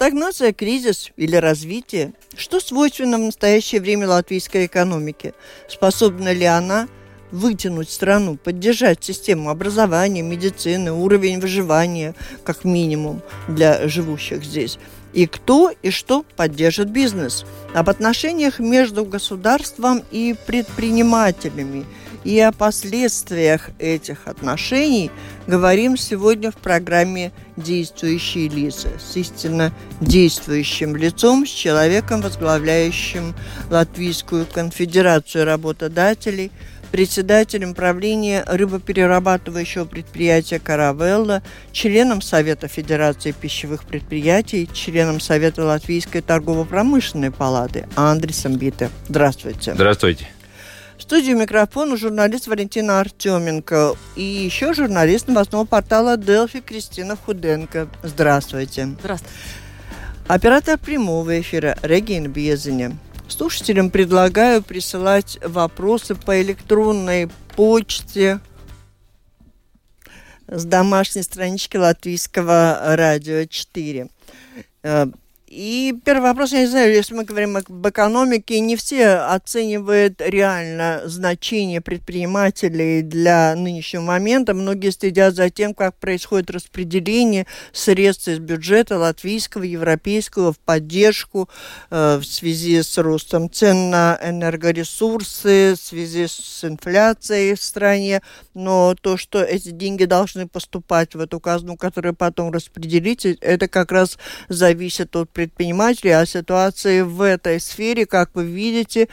Стагнация, кризис или развитие? Что свойственно в настоящее время латвийской экономике? Способна ли она вытянуть страну, поддержать систему образования, медицины, уровень выживания, как минимум, для живущих здесь? И кто и что поддержит бизнес? Об отношениях между государством и предпринимателями – и о последствиях этих отношений говорим сегодня в программе «Действующие лица» с истинно действующим лицом, с человеком, возглавляющим Латвийскую конфедерацию работодателей, председателем правления рыбоперерабатывающего предприятия «Каравелла», членом Совета Федерации пищевых предприятий, членом Совета Латвийской торгово-промышленной палаты Андресом Бите. Здравствуйте. Здравствуйте. В студии микрофона журналист Валентина Артеменко и еще журналист новостного портала Делфи Кристина Худенко. Здравствуйте. Здравствуйте. Оператор прямого эфира Регина Безиня. Слушателям предлагаю присылать вопросы по электронной почте с домашней странички Латвийского радио 4. И первый вопрос, я не знаю, если мы говорим об экономике, не все оценивают реально значение предпринимателей для нынешнего момента. Многие следят за тем, как происходит распределение средств из бюджета латвийского, европейского в поддержку э, в связи с ростом цен на энергоресурсы, в связи с инфляцией в стране. Но то, что эти деньги должны поступать в эту казну, которую потом распределить, это как раз зависит от предпринимателей о ситуации в этой сфере. Как вы видите,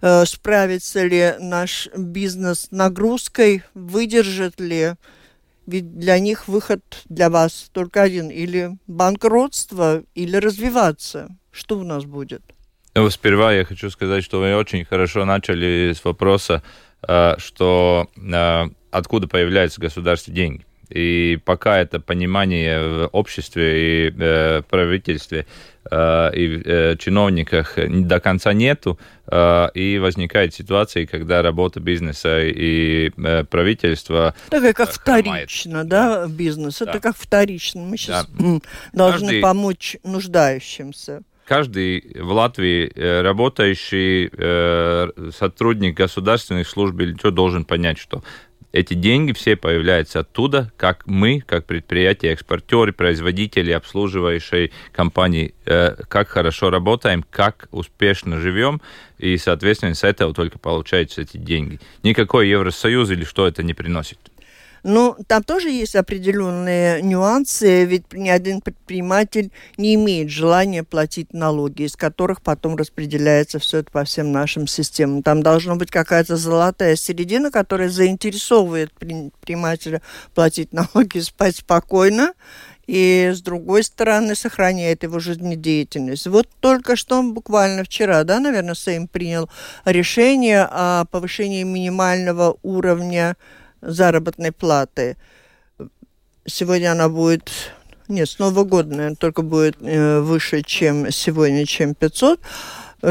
э, справится ли наш бизнес нагрузкой, выдержит ли ведь для них выход для вас только один. Или банкротство, или развиваться. Что у нас будет? Ну, сперва я хочу сказать, что вы очень хорошо начали с вопроса, э, что э, откуда появляются государственные деньги. И пока это понимание в обществе и э, правительстве э, и э, чиновниках до конца нету, э, и возникает ситуация, когда работа бизнеса и э, правительства... Такая как вторично, да, бизнес. Да. Это как вторично. Мы сейчас да. должны Каждый... помочь нуждающимся каждый в Латвии э, работающий э, сотрудник государственных служб или что должен понять, что эти деньги все появляются оттуда, как мы, как предприятия, экспортеры, производители, обслуживающие компании, э, как хорошо работаем, как успешно живем, и, соответственно, с этого только получаются эти деньги. Никакой Евросоюз или что это не приносит. Ну, там тоже есть определенные нюансы, ведь ни один предприниматель не имеет желания платить налоги, из которых потом распределяется все это по всем нашим системам. Там должна быть какая-то золотая середина, которая заинтересовывает предпринимателя платить налоги, спать спокойно, и, с другой стороны, сохраняет его жизнедеятельность. Вот только что буквально вчера, да, наверное, Сейм принял решение о повышении минимального уровня заработной платы. Сегодня она будет нет, с Нового года, наверное, только будет э, выше, чем сегодня, чем 500.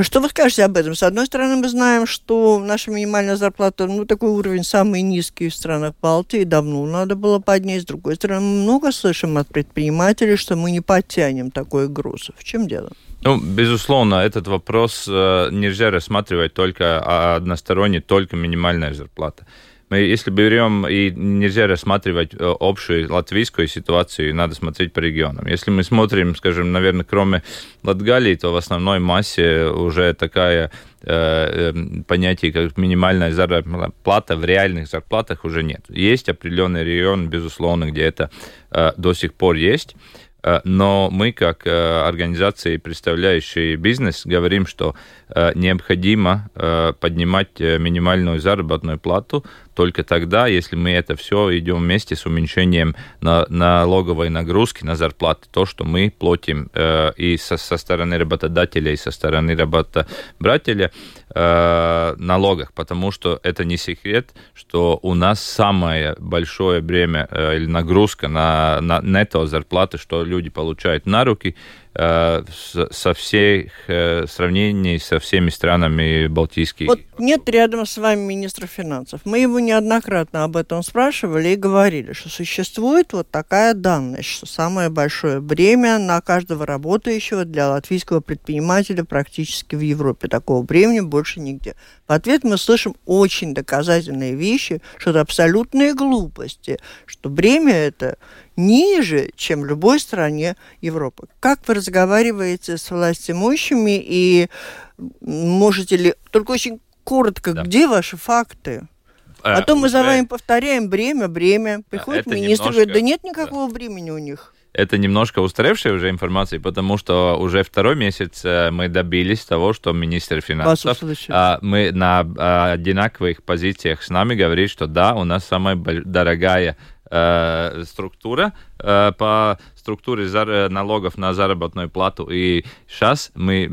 Что вы скажете об этом? С одной стороны, мы знаем, что наша минимальная зарплата, ну, такой уровень самый низкий в странах Балтии, давно надо было поднять. С другой стороны, мы много слышим от предпринимателей, что мы не подтянем такой груз. В чем дело? Ну, безусловно, этот вопрос э, нельзя рассматривать только а, односторонне, только минимальная зарплата. Мы, если берем, и нельзя рассматривать э, общую латвийскую ситуацию, надо смотреть по регионам. Если мы смотрим, скажем, наверное, кроме Латгалии, то в основной массе уже такая э, э, понятие, как минимальная заработная плата в реальных зарплатах уже нет. Есть определенный регион, безусловно, где это до сих пор есть. Э, но мы, как э, организации, представляющие бизнес, говорим, что э, необходимо поднимать минимальную заработную плату только тогда, если мы это все идем вместе с уменьшением на, налоговой нагрузки на зарплаты, то, что мы платим э, и со, со стороны работодателя, и со стороны работодателя э, налогах, потому что это не секрет, что у нас самое большое бремя э, или нагрузка на, на нето зарплаты, что люди получают на руки, со всех э, сравнений со всеми странами Балтийских. Вот нет рядом с вами министра финансов. Мы его неоднократно об этом спрашивали и говорили, что существует вот такая данность, что самое большое бремя на каждого работающего для латвийского предпринимателя практически в Европе. Такого бремени больше нигде. В ответ мы слышим очень доказательные вещи, что это абсолютные глупости, что бремя это ниже, чем в любой стране Европы. Как вы разговариваете с властимущими и можете ли, только очень коротко, да. где ваши факты? А, а то мы уже... за вами повторяем бремя, бремя. Приходит это министр и говорит, да нет никакого да. бремени у них это немножко устаревшая уже информация, потому что уже второй месяц э, мы добились того, что министр финансов а, мы на а, одинаковых позициях с нами говорит, что да, у нас самая дорогая Э, структура э, по структуре налогов на заработную плату. И сейчас мы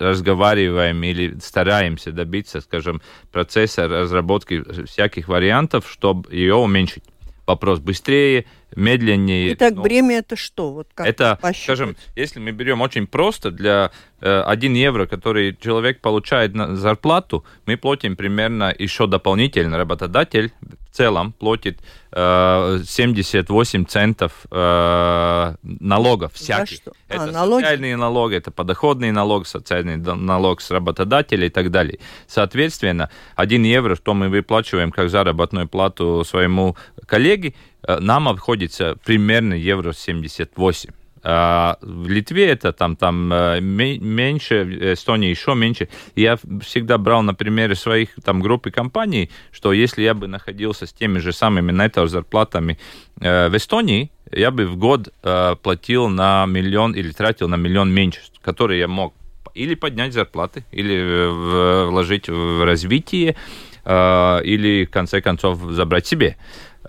разговариваем или стараемся добиться, скажем, процесса разработки всяких вариантов, чтобы ее уменьшить. Вопрос быстрее, медленнее. Итак, ну, бремя это что? Вот как это, скажем, если мы берем очень просто, для э, 1 евро, который человек получает на зарплату, мы платим примерно еще дополнительно, работодатель в целом платит э, 78 центов э, налогов всяких. что? А, это налоги? социальные налоги, это подоходный налог, социальный налог с работодателя и так далее. Соответственно, 1 евро, что мы выплачиваем как заработную плату своему коллеге, нам обходится примерно евро 78. А в Литве это там, там э, меньше, Эстония еще меньше. Я всегда брал на примере своих там групп и компаний, что если я бы находился с теми же самыми нето зарплатами э, в Эстонии, я бы в год э, платил на миллион или тратил на миллион меньше, который я мог или поднять зарплаты, или э, вложить в развитие, э, или в конце концов забрать себе.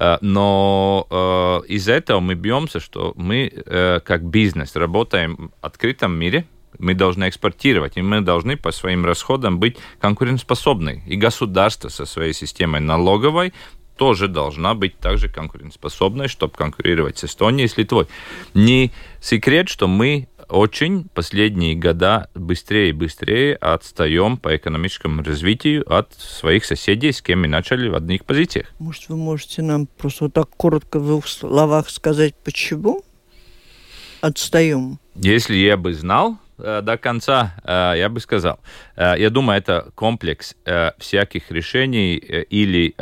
Э, но э, из этого мы бьемся, что мы э, как бизнес работаем в открытом мире, мы должны экспортировать, и мы должны по своим расходам быть конкурентоспособны. И государство со своей системой налоговой тоже должна быть также конкурентоспособной, чтобы конкурировать с Эстонией и с Литвой. Не секрет, что мы очень последние года быстрее и быстрее отстаем по экономическому развитию от своих соседей, с кем мы начали в одних позициях. Может, вы можете нам просто вот так коротко в двух словах сказать, почему отстаем? Если я бы знал, э, до конца, э, я бы сказал. Э, я думаю, это комплекс всяких решений или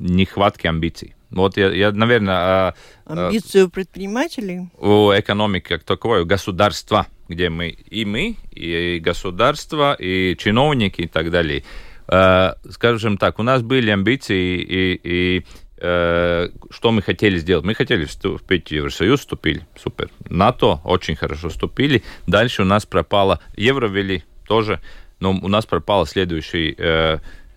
нехватки амбиций. Вот я, я наверное... А, а, Амбицию предпринимателей? У экономики как таковой, у государства, где мы и мы, и государство, и чиновники и так далее. А, скажем так, у нас были амбиции и, и что мы хотели сделать? Мы хотели вступить в Евросоюз, вступили, супер. НАТО очень хорошо вступили. Дальше у нас пропало, евро ввели тоже, но у нас пропало следующий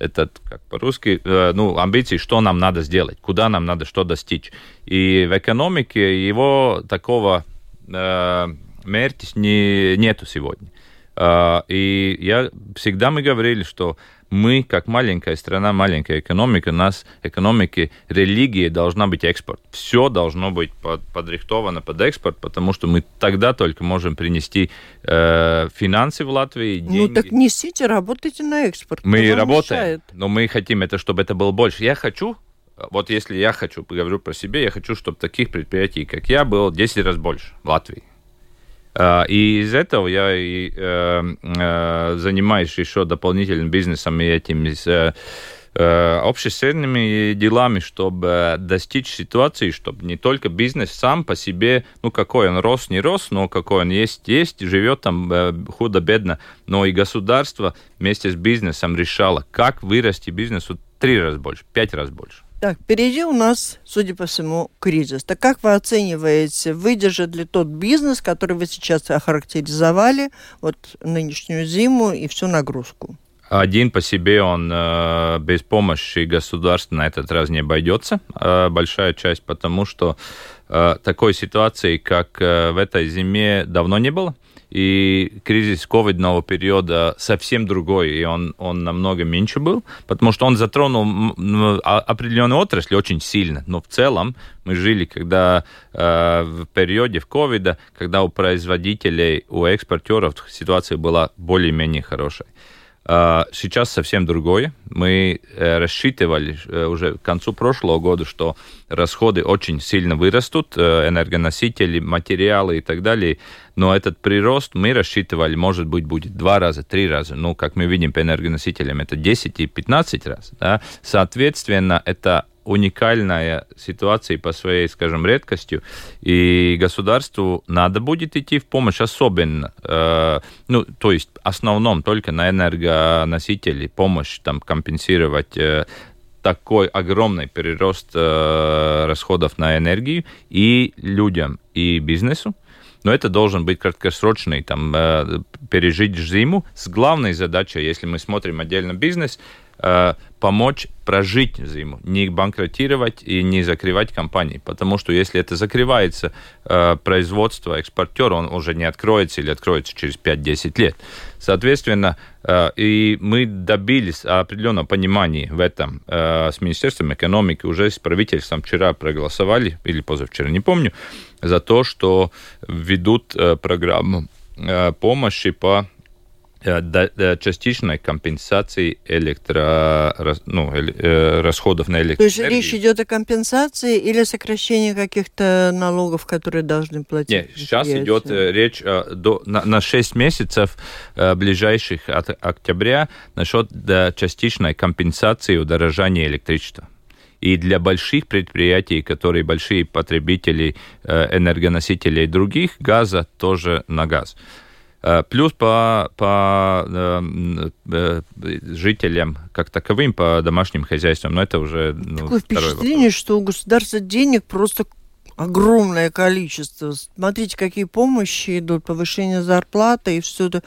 этот, как по-русски, э, ну, амбиции, что нам надо сделать, куда нам надо что достичь. И в экономике его такого э, мерти не, нету сегодня. Э, и я, всегда мы говорили, что мы, как маленькая страна, маленькая экономика, у нас экономики, религии должна быть экспорт. Все должно быть под, подрихтовано под экспорт, потому что мы тогда только можем принести э, финансы в Латвии, ну, деньги. Ну так несите, работайте на экспорт. Мы работаем, мешает? но мы хотим это, чтобы это было больше. Я хочу вот если я хочу, говорю про себя, я хочу, чтобы таких предприятий, как я, было 10 раз больше в Латвии. А, и из этого я и, э, э, занимаюсь еще дополнительным бизнесом и этими э, общественными делами, чтобы достичь ситуации, чтобы не только бизнес сам по себе, ну какой он рос, не рос, но какой он есть, есть, живет там худо-бедно, но и государство вместе с бизнесом решало, как вырасти бизнесу три раза больше, пять раз больше. Так, впереди у нас, судя по всему, кризис. Так как вы оцениваете, выдержит ли тот бизнес, который вы сейчас охарактеризовали, вот нынешнюю зиму и всю нагрузку? один по себе он э, без помощи государства на этот раз не обойдется, э, большая часть, потому что э, такой ситуации, как э, в этой зиме, давно не было и кризис ковидного периода совсем другой, и он, он намного меньше был, потому что он затронул а, определенные отрасли очень сильно, но в целом мы жили, когда э, в периоде в ковида, когда у производителей, у экспортеров ситуация была более-менее хорошая. А, сейчас совсем другое. Мы э, рассчитывали э, уже к концу прошлого года, что расходы очень сильно вырастут, э, энергоносители, материалы и так далее. Но этот прирост мы рассчитывали, может быть, будет два раза, три раза. Ну, как мы видим по энергоносителям, это 10 и 15 раз. Да? Соответственно, это уникальная ситуация по своей, скажем, редкостью, и государству надо будет идти в помощь особенно, э, ну, то есть основном только на энергоносители помощь там компенсировать э, такой огромный перерост э, расходов на энергию и людям, и бизнесу. Но это должен быть краткосрочный, там, э, пережить зиму с главной задачей, если мы смотрим отдельно бизнес, помочь прожить зиму, не банкротировать и не закрывать компании. Потому что если это закрывается, э, производство, экспортер, он уже не откроется или откроется через 5-10 лет. Соответственно, э, и мы добились определенного понимания в этом с Министерством экономики, уже с правительством вчера проголосовали, или позавчера, не помню, за то, что ведут программу помощи по Э, частичной компенсации электро, ну, э, расходов на электроэнергию. То есть речь идет о компенсации или сокращении каких-то налогов, которые должны платить? Нет, сейчас идет э, речь до, на, на 6 месяцев ближайших от октября насчет частичной компенсации удорожания электричества. И для больших предприятий, которые большие потребители энергоносителей других, газа тоже на газ. Э, плюс по, по э, э, жителям как таковым, по домашним хозяйствам, но это уже ну, Такое впечатление, вопрос. что у государства денег просто огромное количество. Смотрите, какие помощи идут, повышение зарплаты, и все это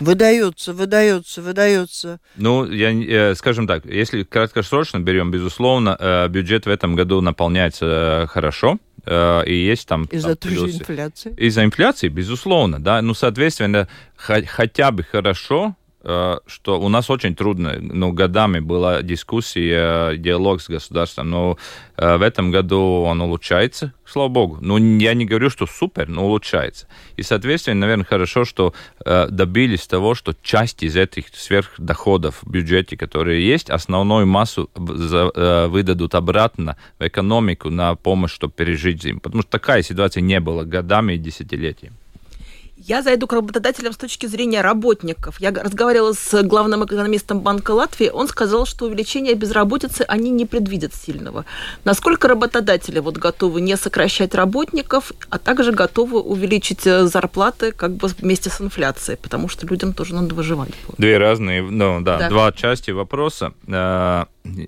выдается, выдается, выдается. Ну, я, скажем так, если краткосрочно берем, безусловно, бюджет в этом году наполняется хорошо, Э, и есть там... Из-за той же инфляции? Из-за инфляции, безусловно, да. Ну, соответственно, хотя бы хорошо, Э, что у нас очень трудно, ну, годами была дискуссия, диалог с государством, но э, в этом году он улучшается, слава богу. Ну, я не говорю, что супер, но улучшается. И, соответственно, наверное, хорошо, что э, добились того, что часть из этих сверхдоходов в бюджете, которые есть, основную массу выдадут обратно в экономику на помощь, чтобы пережить зиму. Потому что такая ситуация не была годами и десятилетиями. Я зайду к работодателям с точки зрения работников. Я разговаривала с главным экономистом Банка Латвии. Он сказал, что увеличение безработицы они не предвидят сильного. Насколько работодатели вот готовы не сокращать работников, а также готовы увеличить э, зарплаты как бы вместе с инфляцией, потому что людям тоже надо выживать. Две разные, ну да, да. два части вопроса.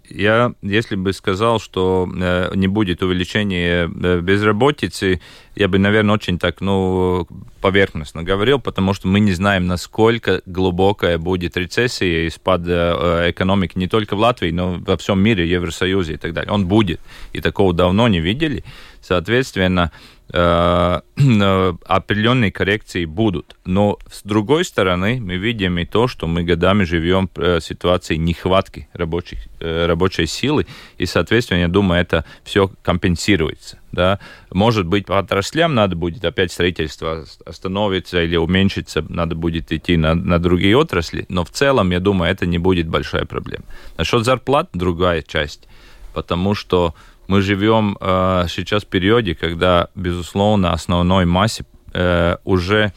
Я, если бы сказал, что э, не будет увеличения э, безработицы, я бы, наверное, очень так, ну, поверхностно говорил, потому что мы не знаем, насколько глубокая будет рецессия и спад э, экономики не только в Латвии, но во всем мире, Евросоюзе и так далее. Он будет, и такого давно не видели. Соответственно, определенные коррекции будут. Но с другой стороны, мы видим и то, что мы годами живем в э, ситуации нехватки рабочих, э, рабочей силы, и, соответственно, я думаю, это все компенсируется. Да? Может быть, по отраслям надо будет опять строительство остановиться или уменьшиться, надо будет идти на, на другие отрасли, но в целом, я думаю, это не будет большая проблема. Насчет зарплат другая часть, потому что мы живем э, сейчас в периоде, когда, безусловно, основной массе э, уже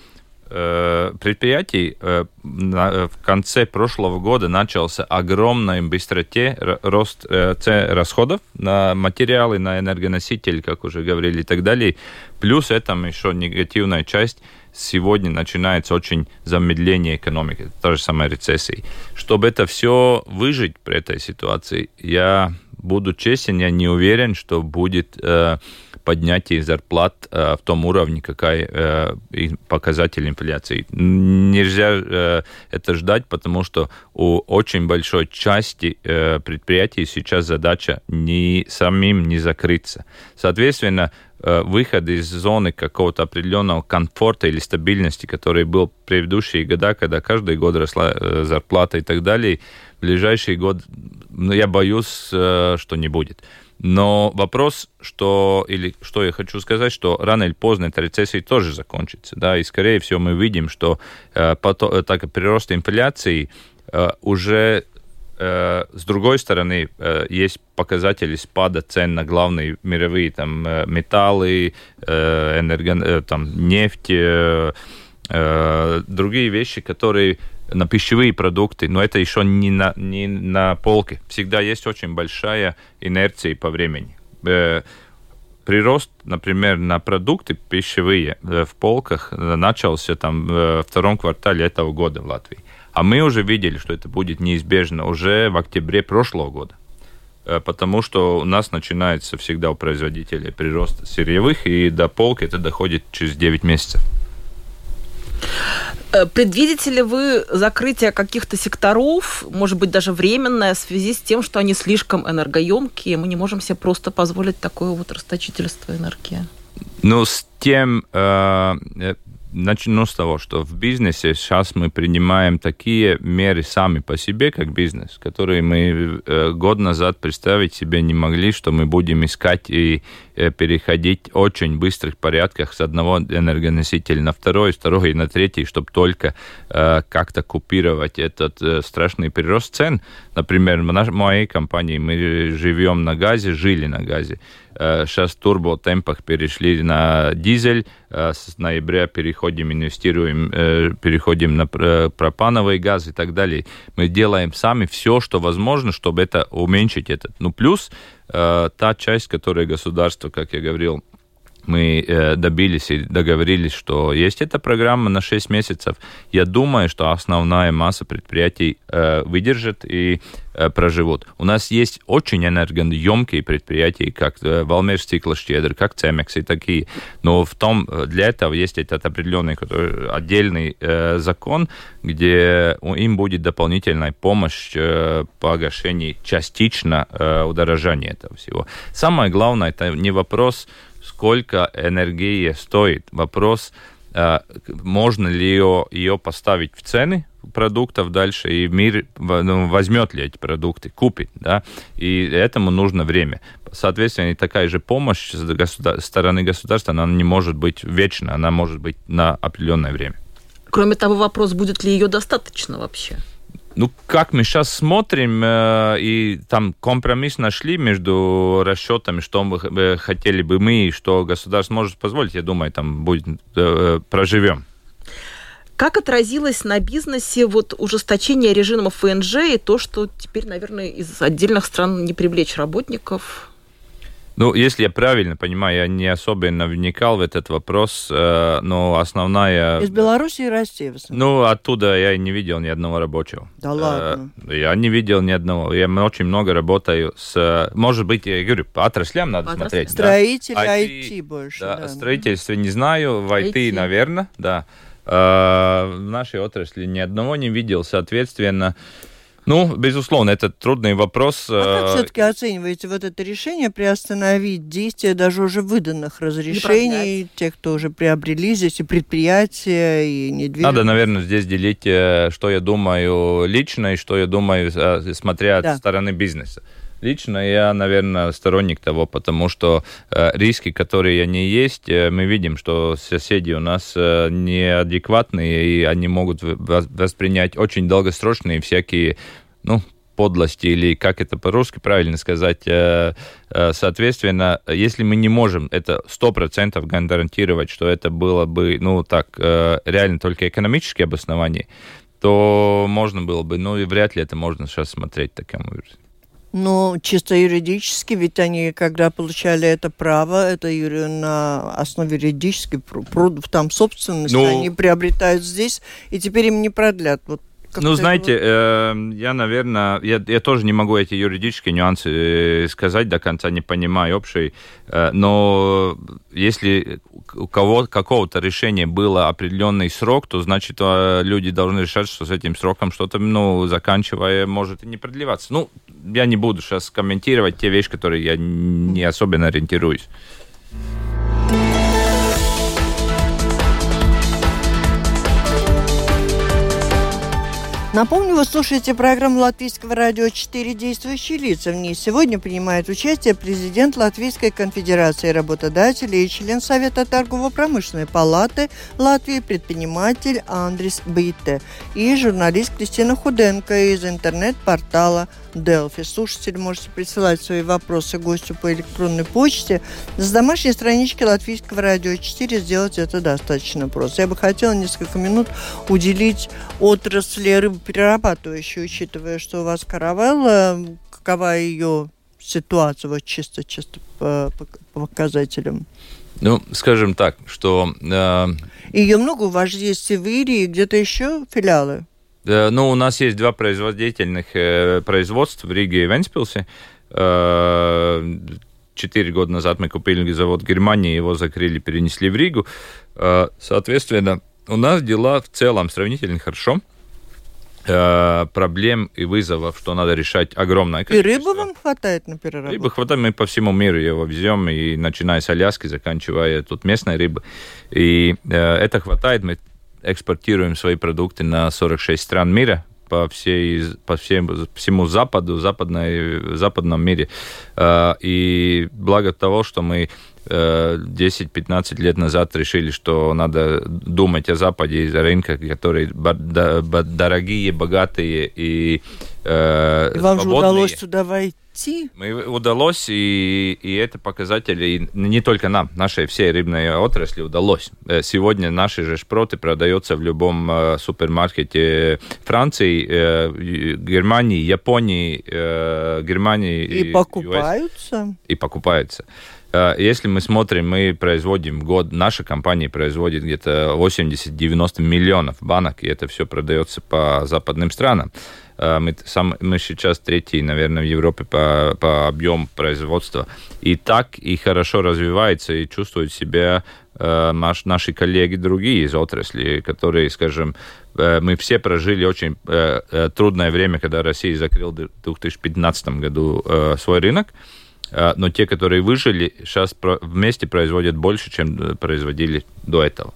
э, предприятий э, на, э, в конце прошлого года начался огромной быстроте рост э, расходов на материалы, на энергоносители, как уже говорили, и так далее. Плюс этому еще негативная часть сегодня начинается очень замедление экономики, та же самая рецессия. Чтобы это все выжить при этой ситуации, я буду честен, я не уверен, что будет э, поднятие зарплат э, в том уровне, какая э, показатель инфляции. Нельзя э, это ждать, потому что у очень большой части э, предприятий сейчас задача не самим не закрыться. Соответственно, э, выход из зоны какого-то определенного комфорта или стабильности, который был в предыдущие года, когда каждый год росла э, зарплата и так далее, в ближайший год, ну, я боюсь, э, что не будет. Но вопрос, что, или что я хочу сказать, что рано или поздно эта рецессия тоже закончится, да, и скорее всего мы видим, что э, потом, э, так прирост инфляции э, уже э, с другой стороны э, есть показатели спада цен на главные мировые там э, металлы, э, энерго, э, там нефть, э, другие вещи, которые на пищевые продукты, но это еще не на, не на полке. Всегда есть очень большая инерция по времени. Э, прирост, например, на продукты пищевые э, в полках начался там в втором квартале этого года в Латвии. А мы уже видели, что это будет неизбежно уже в октябре прошлого года э, потому что у нас начинается всегда у производителей прирост сырьевых, и до полки это доходит через 9 месяцев. Э, предвидите ли вы закрытие каких-то секторов, может быть, даже временное, в связи с тем, что они слишком энергоемкие, мы не можем себе просто позволить такое вот расточительство энергии? Ну, с тем, э, э начну с того, что в бизнесе сейчас мы принимаем такие меры сами по себе, как бизнес, которые мы э, год назад представить себе не могли, что мы будем искать и переходить в очень быстрых порядках с одного энергоносителя на второй, с второй на третий, чтобы только э, как-то купировать этот э, страшный прирост цен. Например, в нашей, моей компании мы живем на газе, жили на газе. Сейчас в турбо-темпах перешли на дизель, с ноября переходим, инвестируем, переходим на пропановый газ и так далее. Мы делаем сами все, что возможно, чтобы это уменьшить этот. Ну, плюс та часть, которая государство, как я говорил, мы э, добились и договорились, что есть эта программа на 6 месяцев. Я думаю, что основная масса предприятий э, выдержит и э, проживут. У нас есть очень энергоемкие предприятия, как Валмер Стиклоштедр, как Цемекс и такие. Но в том, для этого есть этот определенный отдельный закон, где им будет дополнительная помощь по погашении частично удорожания этого всего. Самое главное, это не вопрос сколько энергии стоит. Вопрос, э, можно ли ее, ее поставить в цены продуктов дальше, и мир ну, возьмет ли эти продукты, купит, да, и этому нужно время. Соответственно, и такая же помощь с государ- стороны государства, она не может быть вечно, она может быть на определенное время. Кроме того, вопрос, будет ли ее достаточно вообще? Ну, как мы сейчас смотрим, э, и там компромисс нашли между расчетами, что мы э, хотели бы мы, и что государство может позволить, я думаю, там будет, э, проживем. Как отразилось на бизнесе вот ужесточение режима ФНЖ и то, что теперь, наверное, из отдельных стран не привлечь работников? Ну, если я правильно понимаю, я не особенно вникал в этот вопрос, э, но основная... Из Беларуси и России. Ну, оттуда я не видел ни одного рабочего. Да ладно? Э, я не видел ни одного. Я очень много работаю с... Может быть, я говорю, по отраслям надо Отрасль. смотреть. Строители, да? IT, IT больше. Да, да. строительство не знаю, в IT, IT. наверное, да. Э, в нашей отрасли ни одного не видел, соответственно... Ну, безусловно, это трудный вопрос. А как э, все-таки оцениваете вот это решение приостановить действие даже уже выданных разрешений, тех, кто уже приобрели здесь и предприятия, и недвижимость? Надо, наверное, здесь делить, э, что я думаю лично и что я думаю, э, смотря да. от стороны бизнеса. Лично я, наверное, сторонник того, потому что э, риски, которые они есть, э, мы видим, что соседи у нас э, неадекватные, и они могут воспринять очень долгосрочные всякие, ну, подлости, или как это по-русски правильно сказать. Соответственно, если мы не можем это сто процентов гарантировать, что это было бы, ну, так, реально только экономические обоснования, то можно было бы, ну, и вряд ли это можно сейчас смотреть таким образом. Ну, чисто юридически, ведь они, когда получали это право, это на основе юридической, там собственности, ну, они приобретают здесь, и теперь им не продлят. Вот Ну, знаете, э, я, наверное, я, я тоже не могу эти юридические нюансы э, сказать до конца, не понимаю общий, э, но если у кого какого-то решения было определенный срок, то значит э, люди должны решать, что с этим сроком что-то, ну, заканчивая, может и не продлеваться. Ну, я не буду сейчас комментировать те вещи, которые я не особенно ориентируюсь. Напомню, вы слушаете программу Латвийского радио «Четыре действующие лица». В ней сегодня принимает участие президент Латвийской конфедерации работодателей и член Совета торгово-промышленной палаты Латвии предприниматель Андрис Бите и журналист Кристина Худенко из интернет-портала Делфи. Слушатели можете присылать свои вопросы гостю по электронной почте. С домашней странички Латвийского радио 4 сделать это достаточно просто. Я бы хотела несколько минут уделить отрасли рыбоперерабатывающей, учитывая, что у вас каравелла, какова ее ситуация, вот чисто, чисто по, по показателям? Ну, скажем так, что... Э... Ее много, у вас есть и в Ирии, где-то еще филиалы? Ну, у нас есть два производительных э, производства в Риге и Венспилсе. Э, четыре года назад мы купили завод в Германии, его закрыли, перенесли в Ригу. Э, соответственно, у нас дела в целом сравнительно хорошо. Проблем и вызовов, что надо решать огромное количество. И рыбы вам хватает на переработку? Рыбы хватает, мы по всему миру его везем, и начиная с Аляски, заканчивая тут местной рыбы. И это хватает, мы экспортируем свои продукты на 46 стран мира, по, всей, по всем, всему Западу, западной, западном мире. А, и благо того, что мы 10-15 э, лет назад решили, что надо думать о Западе из рынка, которые дорогие, богатые и э, и Вам свободные. же удалось туда войти? Идти. Мы удалось, и, и это показатели и не только нам, нашей всей рыбной отрасли удалось. Э, сегодня наши же шпроты продаются в любом э, супермаркете Франции, э, Германии, Японии, Германии. И, и покупаются. US, и покупаются. Э, если мы смотрим, мы производим год, наша компания производит где-то 80-90 миллионов банок, и это все продается по западным странам. Э, мы, сам, мы сейчас третий, наверное, в Европе по, по объему производства. И так и хорошо развивается и чувствуют себя э, наш, наши коллеги другие из отрасли, которые, скажем, мы все прожили очень трудное время, когда Россия закрыла в 2015 году свой рынок но те, которые выжили, сейчас вместе производят больше, чем производили до этого.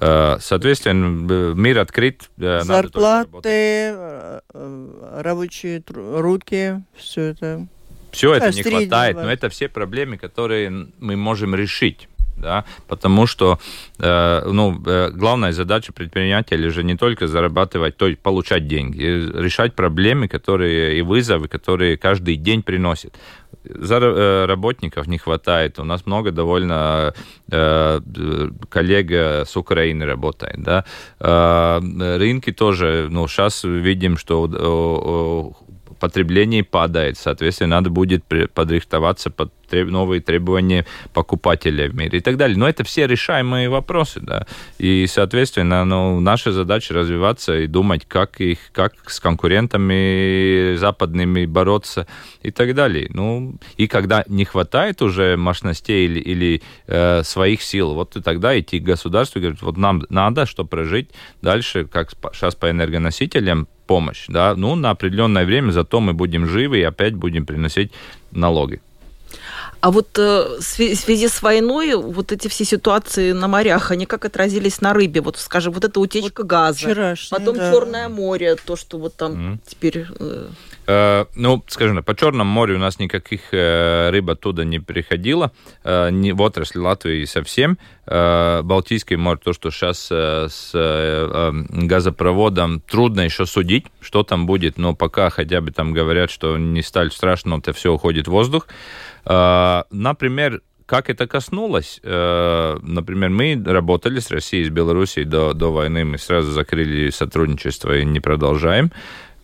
Э, соответственно, мир открыт. Зарплаты, э, э, рабочие руки, все это. Все это не хватает, но это все проблемы, которые мы можем решить да, потому что э, ну, э, главная задача предпринимателя же не только зарабатывать, то есть получать деньги, решать проблемы, которые и вызовы, которые каждый день приносят. Э, работников не хватает, у нас много довольно э, коллег с Украины работает, да, э, рынки тоже, ну, сейчас видим, что потребление падает, соответственно, надо будет подрихтоваться под новые требования покупателя в мире и так далее. Но это все решаемые вопросы, да. И, соответственно, ну, наша задача развиваться и думать, как их, как с конкурентами западными бороться и так далее. Ну, и когда не хватает уже мощностей или, или э, своих сил, вот тогда идти к государству и говорить, вот нам надо, чтобы прожить дальше, как сейчас по энергоносителям, помощь, да, ну, на определенное время, зато мы будем живы и опять будем приносить налоги. А вот э, в связи с войной вот эти все ситуации на морях, они как отразились на рыбе? Вот, скажем, вот эта утечка вот газа, потом да. Черное море, то, что вот там mm. теперь... Э... Э, ну, скажем, по Черному морю у нас никаких э, рыб оттуда не приходило, э, не в отрасли Латвии совсем. Балтийский море, то, что сейчас с газопроводом, трудно еще судить, что там будет, но пока хотя бы там говорят, что не сталь страшно, это все уходит в воздух. Например, как это коснулось? Например, мы работали с Россией, с Белоруссией до, до войны, мы сразу закрыли сотрудничество и не продолжаем.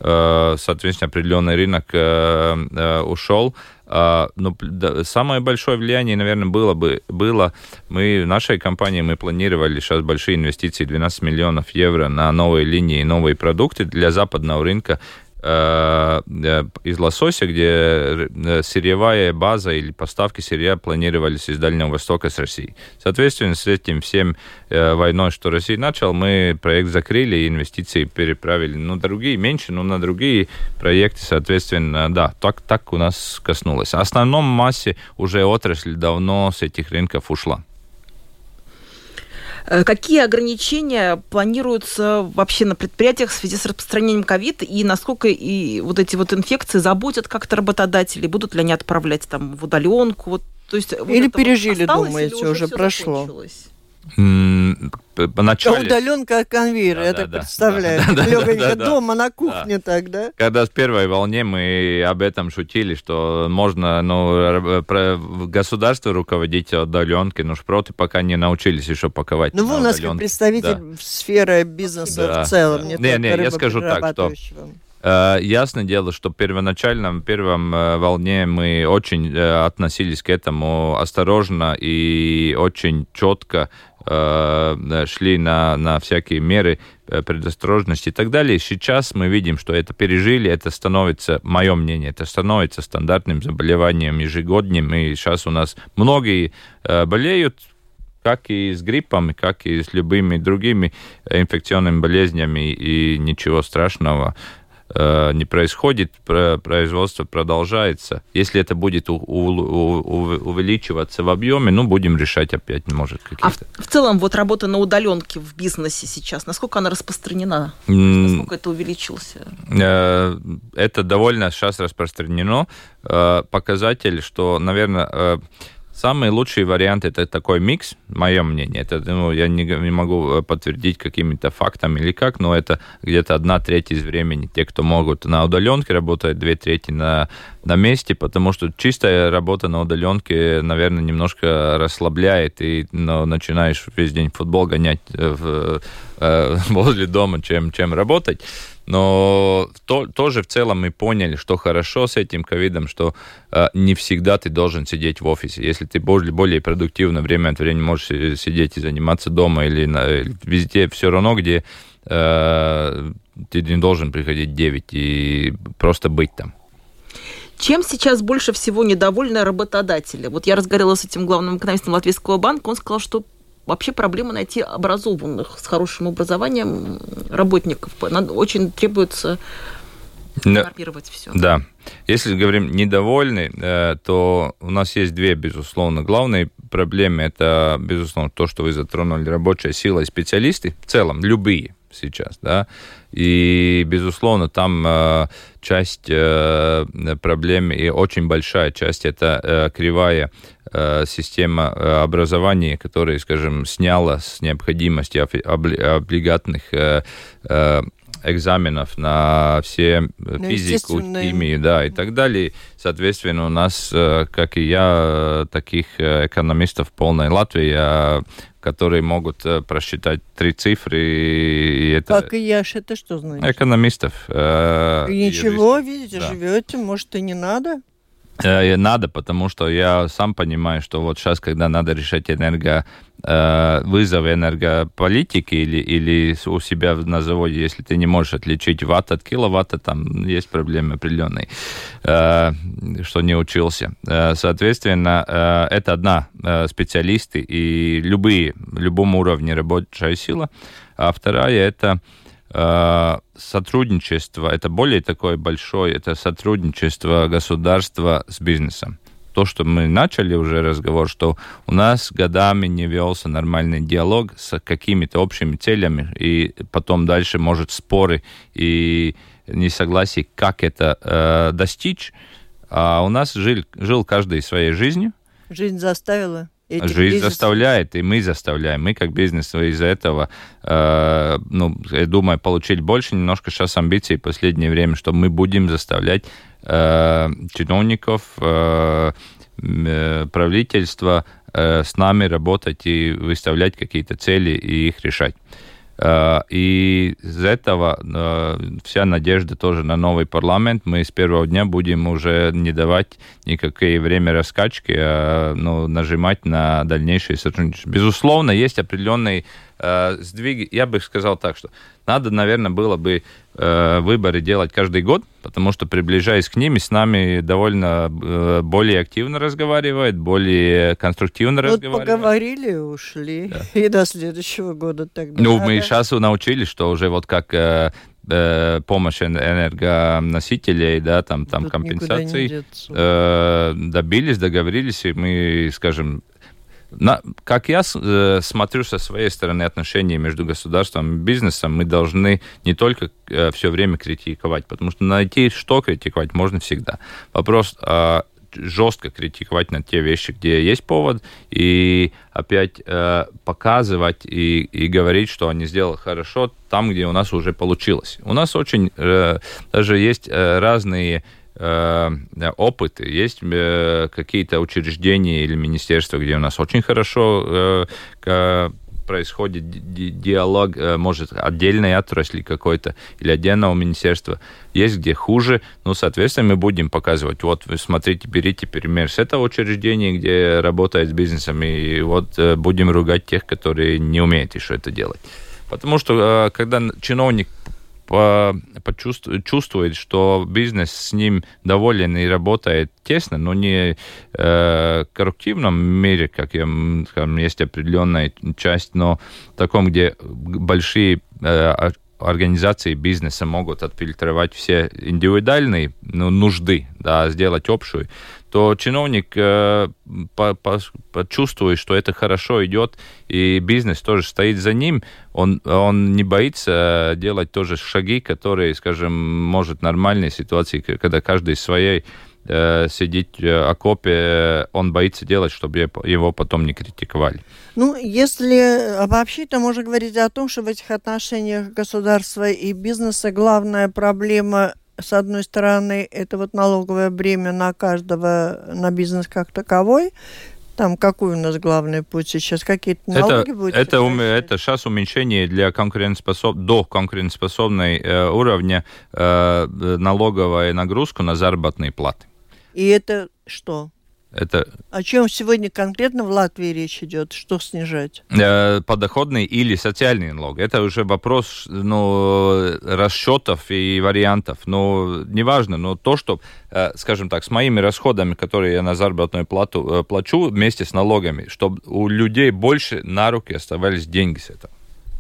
Э, соответственно, определенный рынок э, ушел. А, но да, самое большое влияние, наверное, было бы, было, мы в нашей компании мы планировали сейчас большие инвестиции, 12 миллионов евро на новые линии, новые продукты для западного рынка. Э, э, из лосося, где э, сырьевая база или поставки сырья планировались из Дальнего Востока с России. Соответственно, с этим всем войной, что Россия начал, мы проект закрыли и инвестиции переправили. Ну, другие меньше, но на другие проекты, соответственно, да, так, так у нас коснулось. В основном массе уже отрасль давно с этих рынков ушла. Э, какие ограничения планируются вообще на предприятиях в связи с распространением ковид и насколько и вот эти вот инфекции заботят как-то работодателей? Будут ли они отправлять там в удаленку? Вот, то есть, или вот пережили, вот думаете, или уже, уже прошло? Закончилось? Поначале... Удаленка конвейер, да, я да, так да, представляю. Да, да, Легонько да, дома на кухне да. тогда. Когда в первой волне мы об этом шутили, что можно, ну, государство руководить удаленки, но шпроты пока не научились еще паковать Ну, вы у нас как представитель да. сферы бизнеса да, в целом, да. не, не Не, я скажу так, что Uh, ясное дело, что первоначально, в первом uh, волне мы очень относились к этому осторожно и очень четко Э, шли на, на всякие меры э, предосторожности и так далее. Сейчас мы видим, что это пережили, это становится, мое мнение, это становится стандартным заболеванием ежегодным, и сейчас у нас многие э, болеют, как и с гриппом, как и с любыми другими инфекционными болезнями, и ничего страшного Э, не происходит, производство продолжается. Если это будет увеличиваться в объеме, ну, будем решать опять, может, какие-то. А в, в целом, вот работа на удаленке в бизнесе сейчас, насколько она распространена? Насколько это увеличилось? Э, это довольно сейчас распространено. Э, показатель, что, наверное, Самый лучший вариант это такой микс, мое мнение. Это, ну, я не, не могу э, подтвердить какими-то фактами или как, но это где-то одна треть из времени. Те, кто могут на удаленке работать, две трети на, на месте, потому что чистая работа на удаленке, наверное, немножко расслабляет, и ну, начинаешь весь день футбол гонять э, в, э, возле дома, чем, чем работать. Но то, тоже в целом мы поняли, что хорошо с этим ковидом, что э, не всегда ты должен сидеть в офисе. Если ты более, более продуктивно время от времени можешь сидеть и заниматься дома или на, везде, все равно, где э, ты не должен приходить 9 и просто быть там. Чем сейчас больше всего недовольны работодатели? Вот я разговаривала с этим главным экономистом Латвийского банка, он сказал, что вообще проблема найти образованных с хорошим образованием работников. Надо, очень требуется информировать все. Да. Если говорим недовольны, э, то у нас есть две, безусловно, главные проблемы. Это, безусловно, то, что вы затронули, рабочая сила и специалисты. В целом, любые сейчас, да. И, безусловно, там э, часть э, проблем и очень большая часть это э, кривая э, система э, образования, которая, скажем, сняла с необходимости облигатных э, э, экзаменов на все ну, физику, химию, да, и так далее. Соответственно, у нас, э, как и я, таких экономистов полной Латвии, которые могут просчитать три цифры. И это... Как и я, это что значит? Экономистов. Э, ничего, юристов. видите, да. живете, может, и не надо? Э, надо, потому что я сам понимаю, что вот сейчас, когда надо решать энерго, э, вызовы энергополитики или, или у себя на заводе, если ты не можешь отличить ватт от киловатта, там есть проблемы определенные, э, что не учился. Соответственно, это одна специалисты и любые, любому уровне рабочая сила, а вторая это сотрудничество, это более такое большое, это сотрудничество государства с бизнесом. То, что мы начали уже разговор, что у нас годами не велся нормальный диалог с какими-то общими целями, и потом дальше, может, споры и несогласие, как это э, достичь. А у нас жил, жил каждый своей жизнью. Жизнь заставила. Жизнь бизнес... заставляет, и мы заставляем. Мы как бизнес из-за этого, э, ну, я думаю, получить больше немножко сейчас амбиций в последнее время, что мы будем заставлять э, чиновников, э, э, правительства э, с нами работать и выставлять какие-то цели и их решать. Э, и из этого э, вся надежда тоже на новый парламент. Мы с первого дня будем уже не давать никакое время раскачки, а ну, нажимать на дальнейшее сотрудничество. Безусловно, есть определенные э, сдвиги. Я бы сказал так, что надо, наверное, было бы э, выборы делать каждый год, потому что, приближаясь к ним, с нами довольно э, более активно разговаривает, более конструктивно вот разговаривает. поговорили, ушли, да. и до следующего года тогда. Ну, мы сейчас научились, что уже вот как э, э, помощь энергоносителей, да, там, там компенсации, э, добились, договорились, и мы, скажем, на, как я э, смотрю со своей стороны отношения между государством и бизнесом, мы должны не только э, все время критиковать, потому что найти, что критиковать, можно всегда. Вопрос э, жестко критиковать на те вещи, где есть повод, и опять э, показывать и, и говорить, что они сделали хорошо там, где у нас уже получилось. У нас очень э, даже есть э, разные опыт, есть э, какие-то учреждения или министерства, где у нас очень хорошо э, происходит диалог, может, отдельной отрасли какой-то или отдельного министерства. Есть где хуже, ну, соответственно, мы будем показывать, вот, вы смотрите, берите пример с этого учреждения, где работает с бизнесом, и вот будем ругать тех, которые не умеют еще это делать. Потому что, когда чиновник чувствует, что бизнес с ним доволен и работает тесно, но не э, корруптивном мире, как я, скажем, есть определенная часть, но в таком, где большие э, организации бизнеса могут отфильтровать все индивидуальные ну, нужды, да, сделать общую, то чиновник э, по, по, почувствует, что это хорошо идет, и бизнес тоже стоит за ним, он, он не боится делать тоже шаги, которые, скажем, может нормальной ситуации, когда каждый своей э, сидеть в окопе, он боится делать, чтобы его потом не критиковали. Ну, если обобщить, то можно говорить о том, что в этих отношениях государства и бизнеса главная проблема с одной стороны, это вот налоговое бремя на каждого, на бизнес как таковой, там какой у нас главный путь сейчас? Какие-то налоги это, будут? Это, ум, это сейчас уменьшение для конкурентоспособ... до конкурентоспособной э, уровня э, налоговая нагрузку на заработные платы. И это что? Это... О чем сегодня конкретно в Латвии речь идет? Что снижать? Э, подоходный или социальный налог. Это уже вопрос ну, расчетов и вариантов. Но неважно, но то, что, э, скажем так, с моими расходами, которые я на заработную плату э, плачу вместе с налогами, чтобы у людей больше на руки оставались деньги с этого.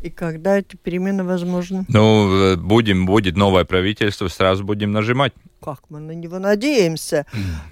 И когда эти перемены возможны? Ну, будем, будет новое правительство, сразу будем нажимать как мы на него надеемся.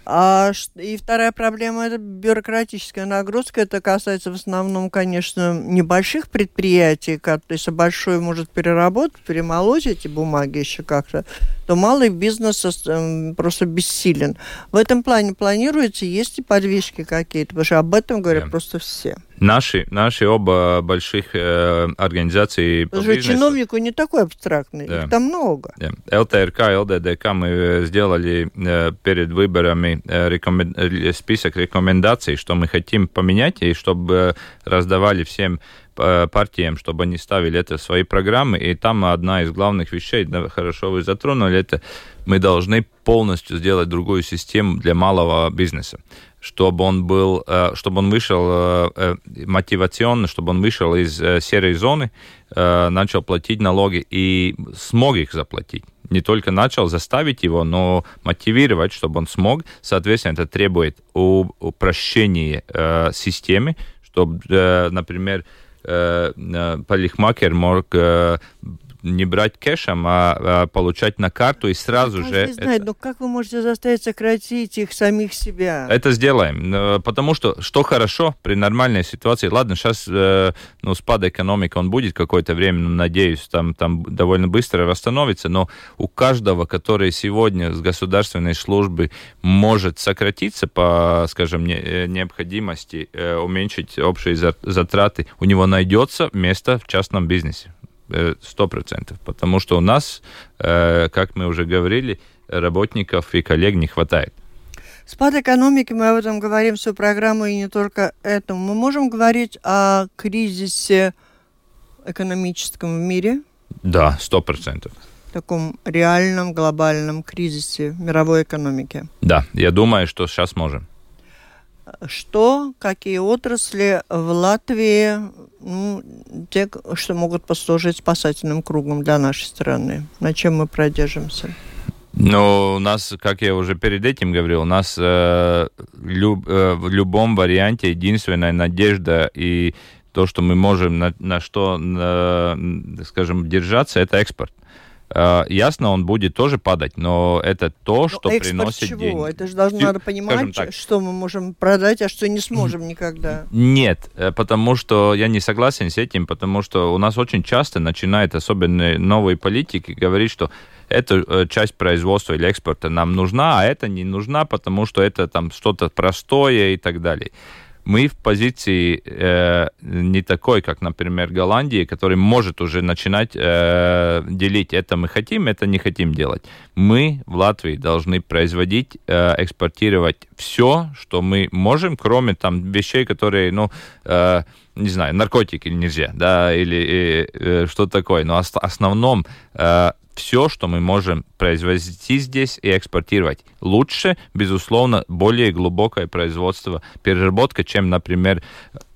А, и вторая проблема – это бюрократическая нагрузка. Это касается в основном, конечно, небольших предприятий, то есть большой может переработать, перемолоть эти бумаги еще как-то, то малый бизнес эм, просто бессилен. В этом плане планируется, есть и подвижки какие-то, потому что об этом говорят yeah. просто все. Наши, наши оба больших э, организации по бизнесу... чиновнику не такой абстрактный, да. их там много. Да. ЛТРК, ЛДДК мы э, сделали э, перед выборами э, рекомен... Э, список рекомендаций, что мы хотим поменять, и чтобы раздавали всем партиям, чтобы они ставили это в свои программы. И там одна из главных вещей, хорошо вы затронули, это мы должны полностью сделать другую систему для малого бизнеса чтобы он был, чтобы он вышел мотивационно, чтобы он вышел из серой зоны, начал платить налоги и смог их заплатить не только начал заставить его, но мотивировать, чтобы он смог. Соответственно, это требует упрощения э, системы, чтобы, э, например, э, э парикмахер мог э, не брать кэшем, а, а получать на карту и сразу ну, же... Знает, это... но как вы можете заставить сократить их самих себя? Это сделаем, потому что что хорошо при нормальной ситуации, ладно, сейчас э, ну, спад экономики, он будет какое-то время, ну, надеюсь, там, там довольно быстро восстановится, но у каждого, который сегодня с государственной службы может сократиться по, скажем, не, э, необходимости э, уменьшить общие затраты, у него найдется место в частном бизнесе. Сто процентов, потому что у нас, э, как мы уже говорили, работников и коллег не хватает. Спад экономики, мы об этом говорим всю программу, и не только этому. Мы можем говорить о кризисе экономическом в мире? Да, сто процентов. В таком реальном глобальном кризисе мировой экономики? Да, я думаю, что сейчас можем. Что, какие отрасли в Латвии, ну, те, что могут послужить спасательным кругом для нашей страны? На чем мы продержимся? Ну, у нас, как я уже перед этим говорил, у нас э, люб, э, в любом варианте единственная надежда и то, что мы можем на, на что, на, скажем, держаться, это экспорт. Uh, ясно, он будет тоже падать, но это то, но что приносит чего? деньги. Это же должно, надо понимать, так, что мы можем продать, а что не сможем никогда. Нет, э, потому что я не согласен с этим, потому что у нас очень часто начинает, особенно новые политики, говорить, что эта э, часть производства или экспорта нам нужна, а это не нужна, потому что это там что-то простое и так далее мы в позиции э, не такой, как, например, Голландии, который может уже начинать э, делить это мы хотим, это не хотим делать. Мы в Латвии должны производить, э, экспортировать все, что мы можем, кроме там вещей, которые, ну, э, не знаю, наркотики нельзя, да, или э, что такое. Но в основном э, все, что мы можем произвести здесь и экспортировать. Лучше, безусловно, более глубокое производство, переработка, чем, например,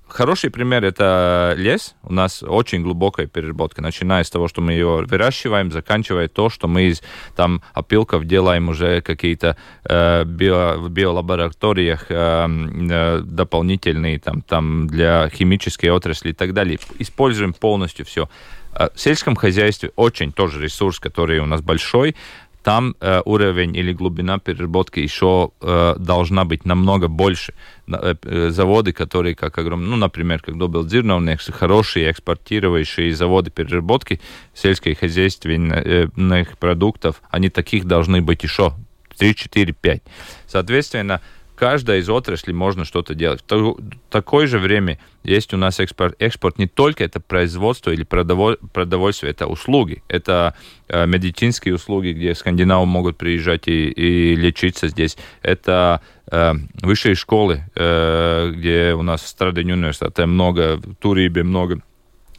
Хороший пример это лес. У нас очень глубокая переработка, начиная с того, что мы его выращиваем, заканчивая то, что мы из там опилков делаем уже какие-то э, био, в биолабораториях э, э, дополнительные там, там для химической отрасли и так далее. Используем полностью все. А в сельском хозяйстве очень тоже ресурс, который у нас большой, там э, уровень или глубина переработки еще э, должна быть намного больше. Э, э, заводы, которые как огромные, ну, например, как Добил Дзирновник, хорошие экспортирующие заводы переработки сельскохозяйственных продуктов, они таких должны быть еще 3, 4, 5. Соответственно, каждая из отраслей можно что-то делать. В такое же время есть у нас экспорт. Экспорт не только это производство или продовольствие, это услуги. Это э, медицинские услуги, где скандинавы могут приезжать и, и лечиться здесь. Это э, высшие школы, э, где у нас Страдень университете много, в Турибе много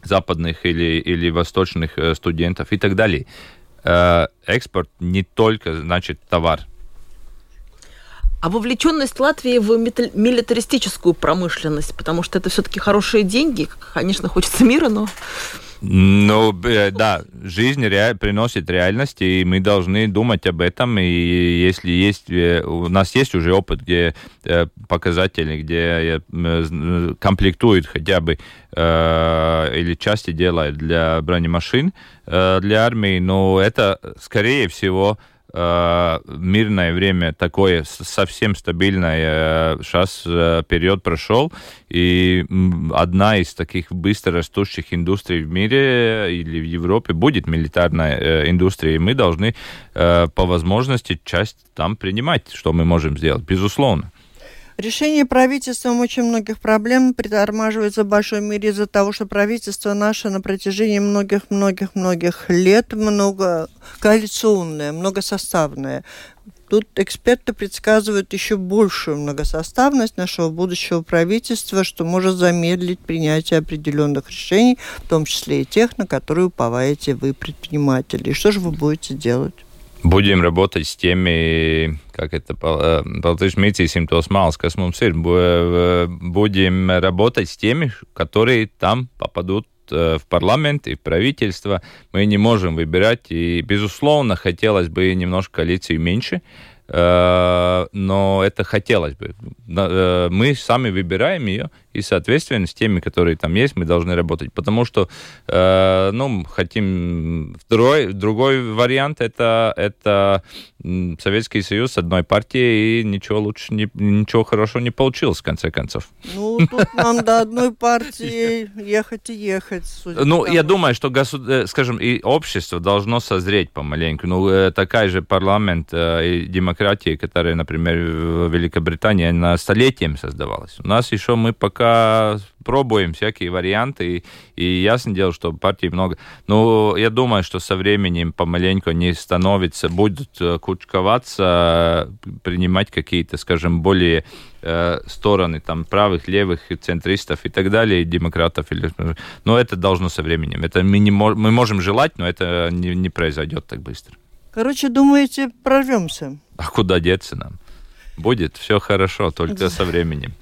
западных или, или восточных студентов и так далее. Экспорт не только значит товар, а вовлеченность Латвии в милитаристическую промышленность, потому что это все-таки хорошие деньги, конечно, хочется мира, но... Ну, да, жизнь ре... приносит реальность, и мы должны думать об этом. И если есть, э, у нас есть уже опыт, где э, показатели, где э, комплектуют хотя бы или части делают для бронемашин для армии, но это, скорее всего, Э, мирное время такое совсем стабильное сейчас э, период прошел, и одна из таких быстро растущих индустрий в мире или в Европе будет милитарная э, индустрия, и мы должны по возможности часть там принимать, что мы можем сделать, безусловно. Решение правительством очень многих проблем притормаживается в большой мере из-за того, что правительство наше на протяжении многих-многих-многих лет много коалиционное, многосоставное. Тут эксперты предсказывают еще большую многосоставность нашего будущего правительства, что может замедлить принятие определенных решений, в том числе и тех, на которые уповаете вы, предприниматели. И что же вы будете делать? Будем работать с теми, как это по-латышски tos māls, kas mums. Будем работать с теми, которые там попадут э, в парламент и в правительство. Мы не можем выбирать, и, безусловно, хотелось бы немножко коалиции меньше, э, но это хотелось бы. Э, мы сами выбираем ее, и, соответственно, с теми, которые там есть, мы должны работать. Потому что, э, ну, хотим... Второй, другой вариант это, это Советский Союз с одной партией, и ничего лучше, не, ничего хорошего не получилось, в конце концов. Ну, тут нам до одной партии ехать и ехать. Ну, я думаю, что, э, скажем, и общество должно созреть помаленьку. Ну, э, такая же парламент э, и демократия, которая, например, в Великобритании, она столетием создавалась. У нас еще мы пока пока пробуем всякие варианты, и, и ясно дело, что партий много. Но я думаю, что со временем помаленьку они становятся, будут э, кучковаться, принимать какие-то, скажем, более э, стороны там правых, левых, центристов и так далее, демократов. Или, но это должно со временем. Это мы, не, мы можем желать, но это не, не произойдет так быстро. Короче, думаете, прорвемся? А куда деться нам? Будет все хорошо, только со временем.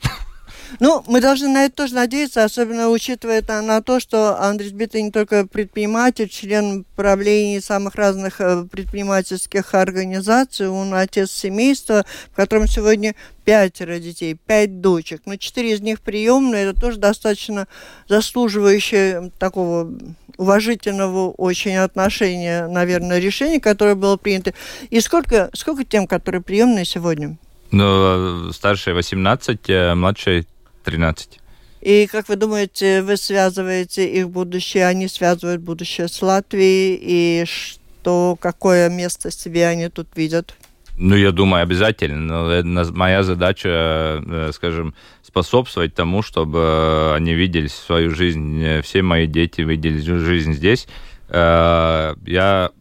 Ну, мы должны на это тоже надеяться, особенно учитывая это, на то, что Андрей Сбитый не только предприниматель, член правления самых разных э, предпринимательских организаций, он отец семейства, в котором сегодня пятеро детей, пять дочек, но четыре из них приемные, это тоже достаточно заслуживающее такого уважительного очень отношения, наверное, решение, которое было принято. И сколько, сколько тем, которые приемные сегодня? Ну, старшая 18, а младшая 13. И как вы думаете, вы связываете их будущее, они связывают будущее с Латвией, и что, какое место себе они тут видят? Ну, я думаю, обязательно. Моя задача, э, скажем, способствовать тому, чтобы они видели свою жизнь, э, все мои дети видели жизнь здесь. Э, я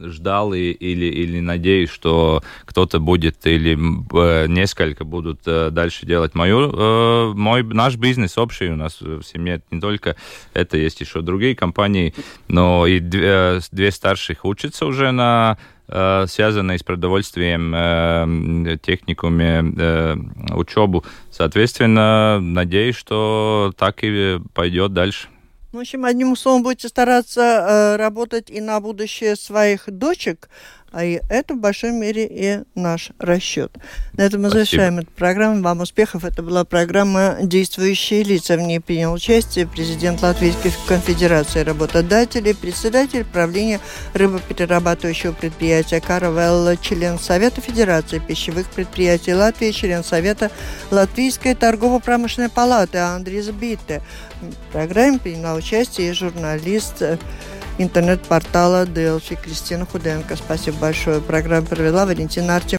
ждал и, или, или надеюсь, что кто-то будет или э, несколько будут э, дальше делать мою, э, мой, наш бизнес общий у нас в семье. Не только это, есть еще другие компании, но и две, две старших учатся уже на связанные с продовольствием э, техникуме э, учебу. Соответственно, надеюсь, что так и пойдет дальше. В общем, одним словом, будете стараться э, работать и на будущее своих дочек, а и это в большой мере и наш расчет. На этом мы завершаем эту программу. Вам успехов. Это была программа «Действующие лица». В ней принял участие президент Латвийской конфедерации работодателей, председатель правления рыбоперерабатывающего предприятия «Каравелла», член Совета Федерации пищевых предприятий Латвии, член Совета Латвийской торгово-промышленной палаты Андрей Збитте. В программе приняла участие и журналист интернет-портала Делфи Кристина Худенко. Спасибо большое. Программу провела Валентина Артем.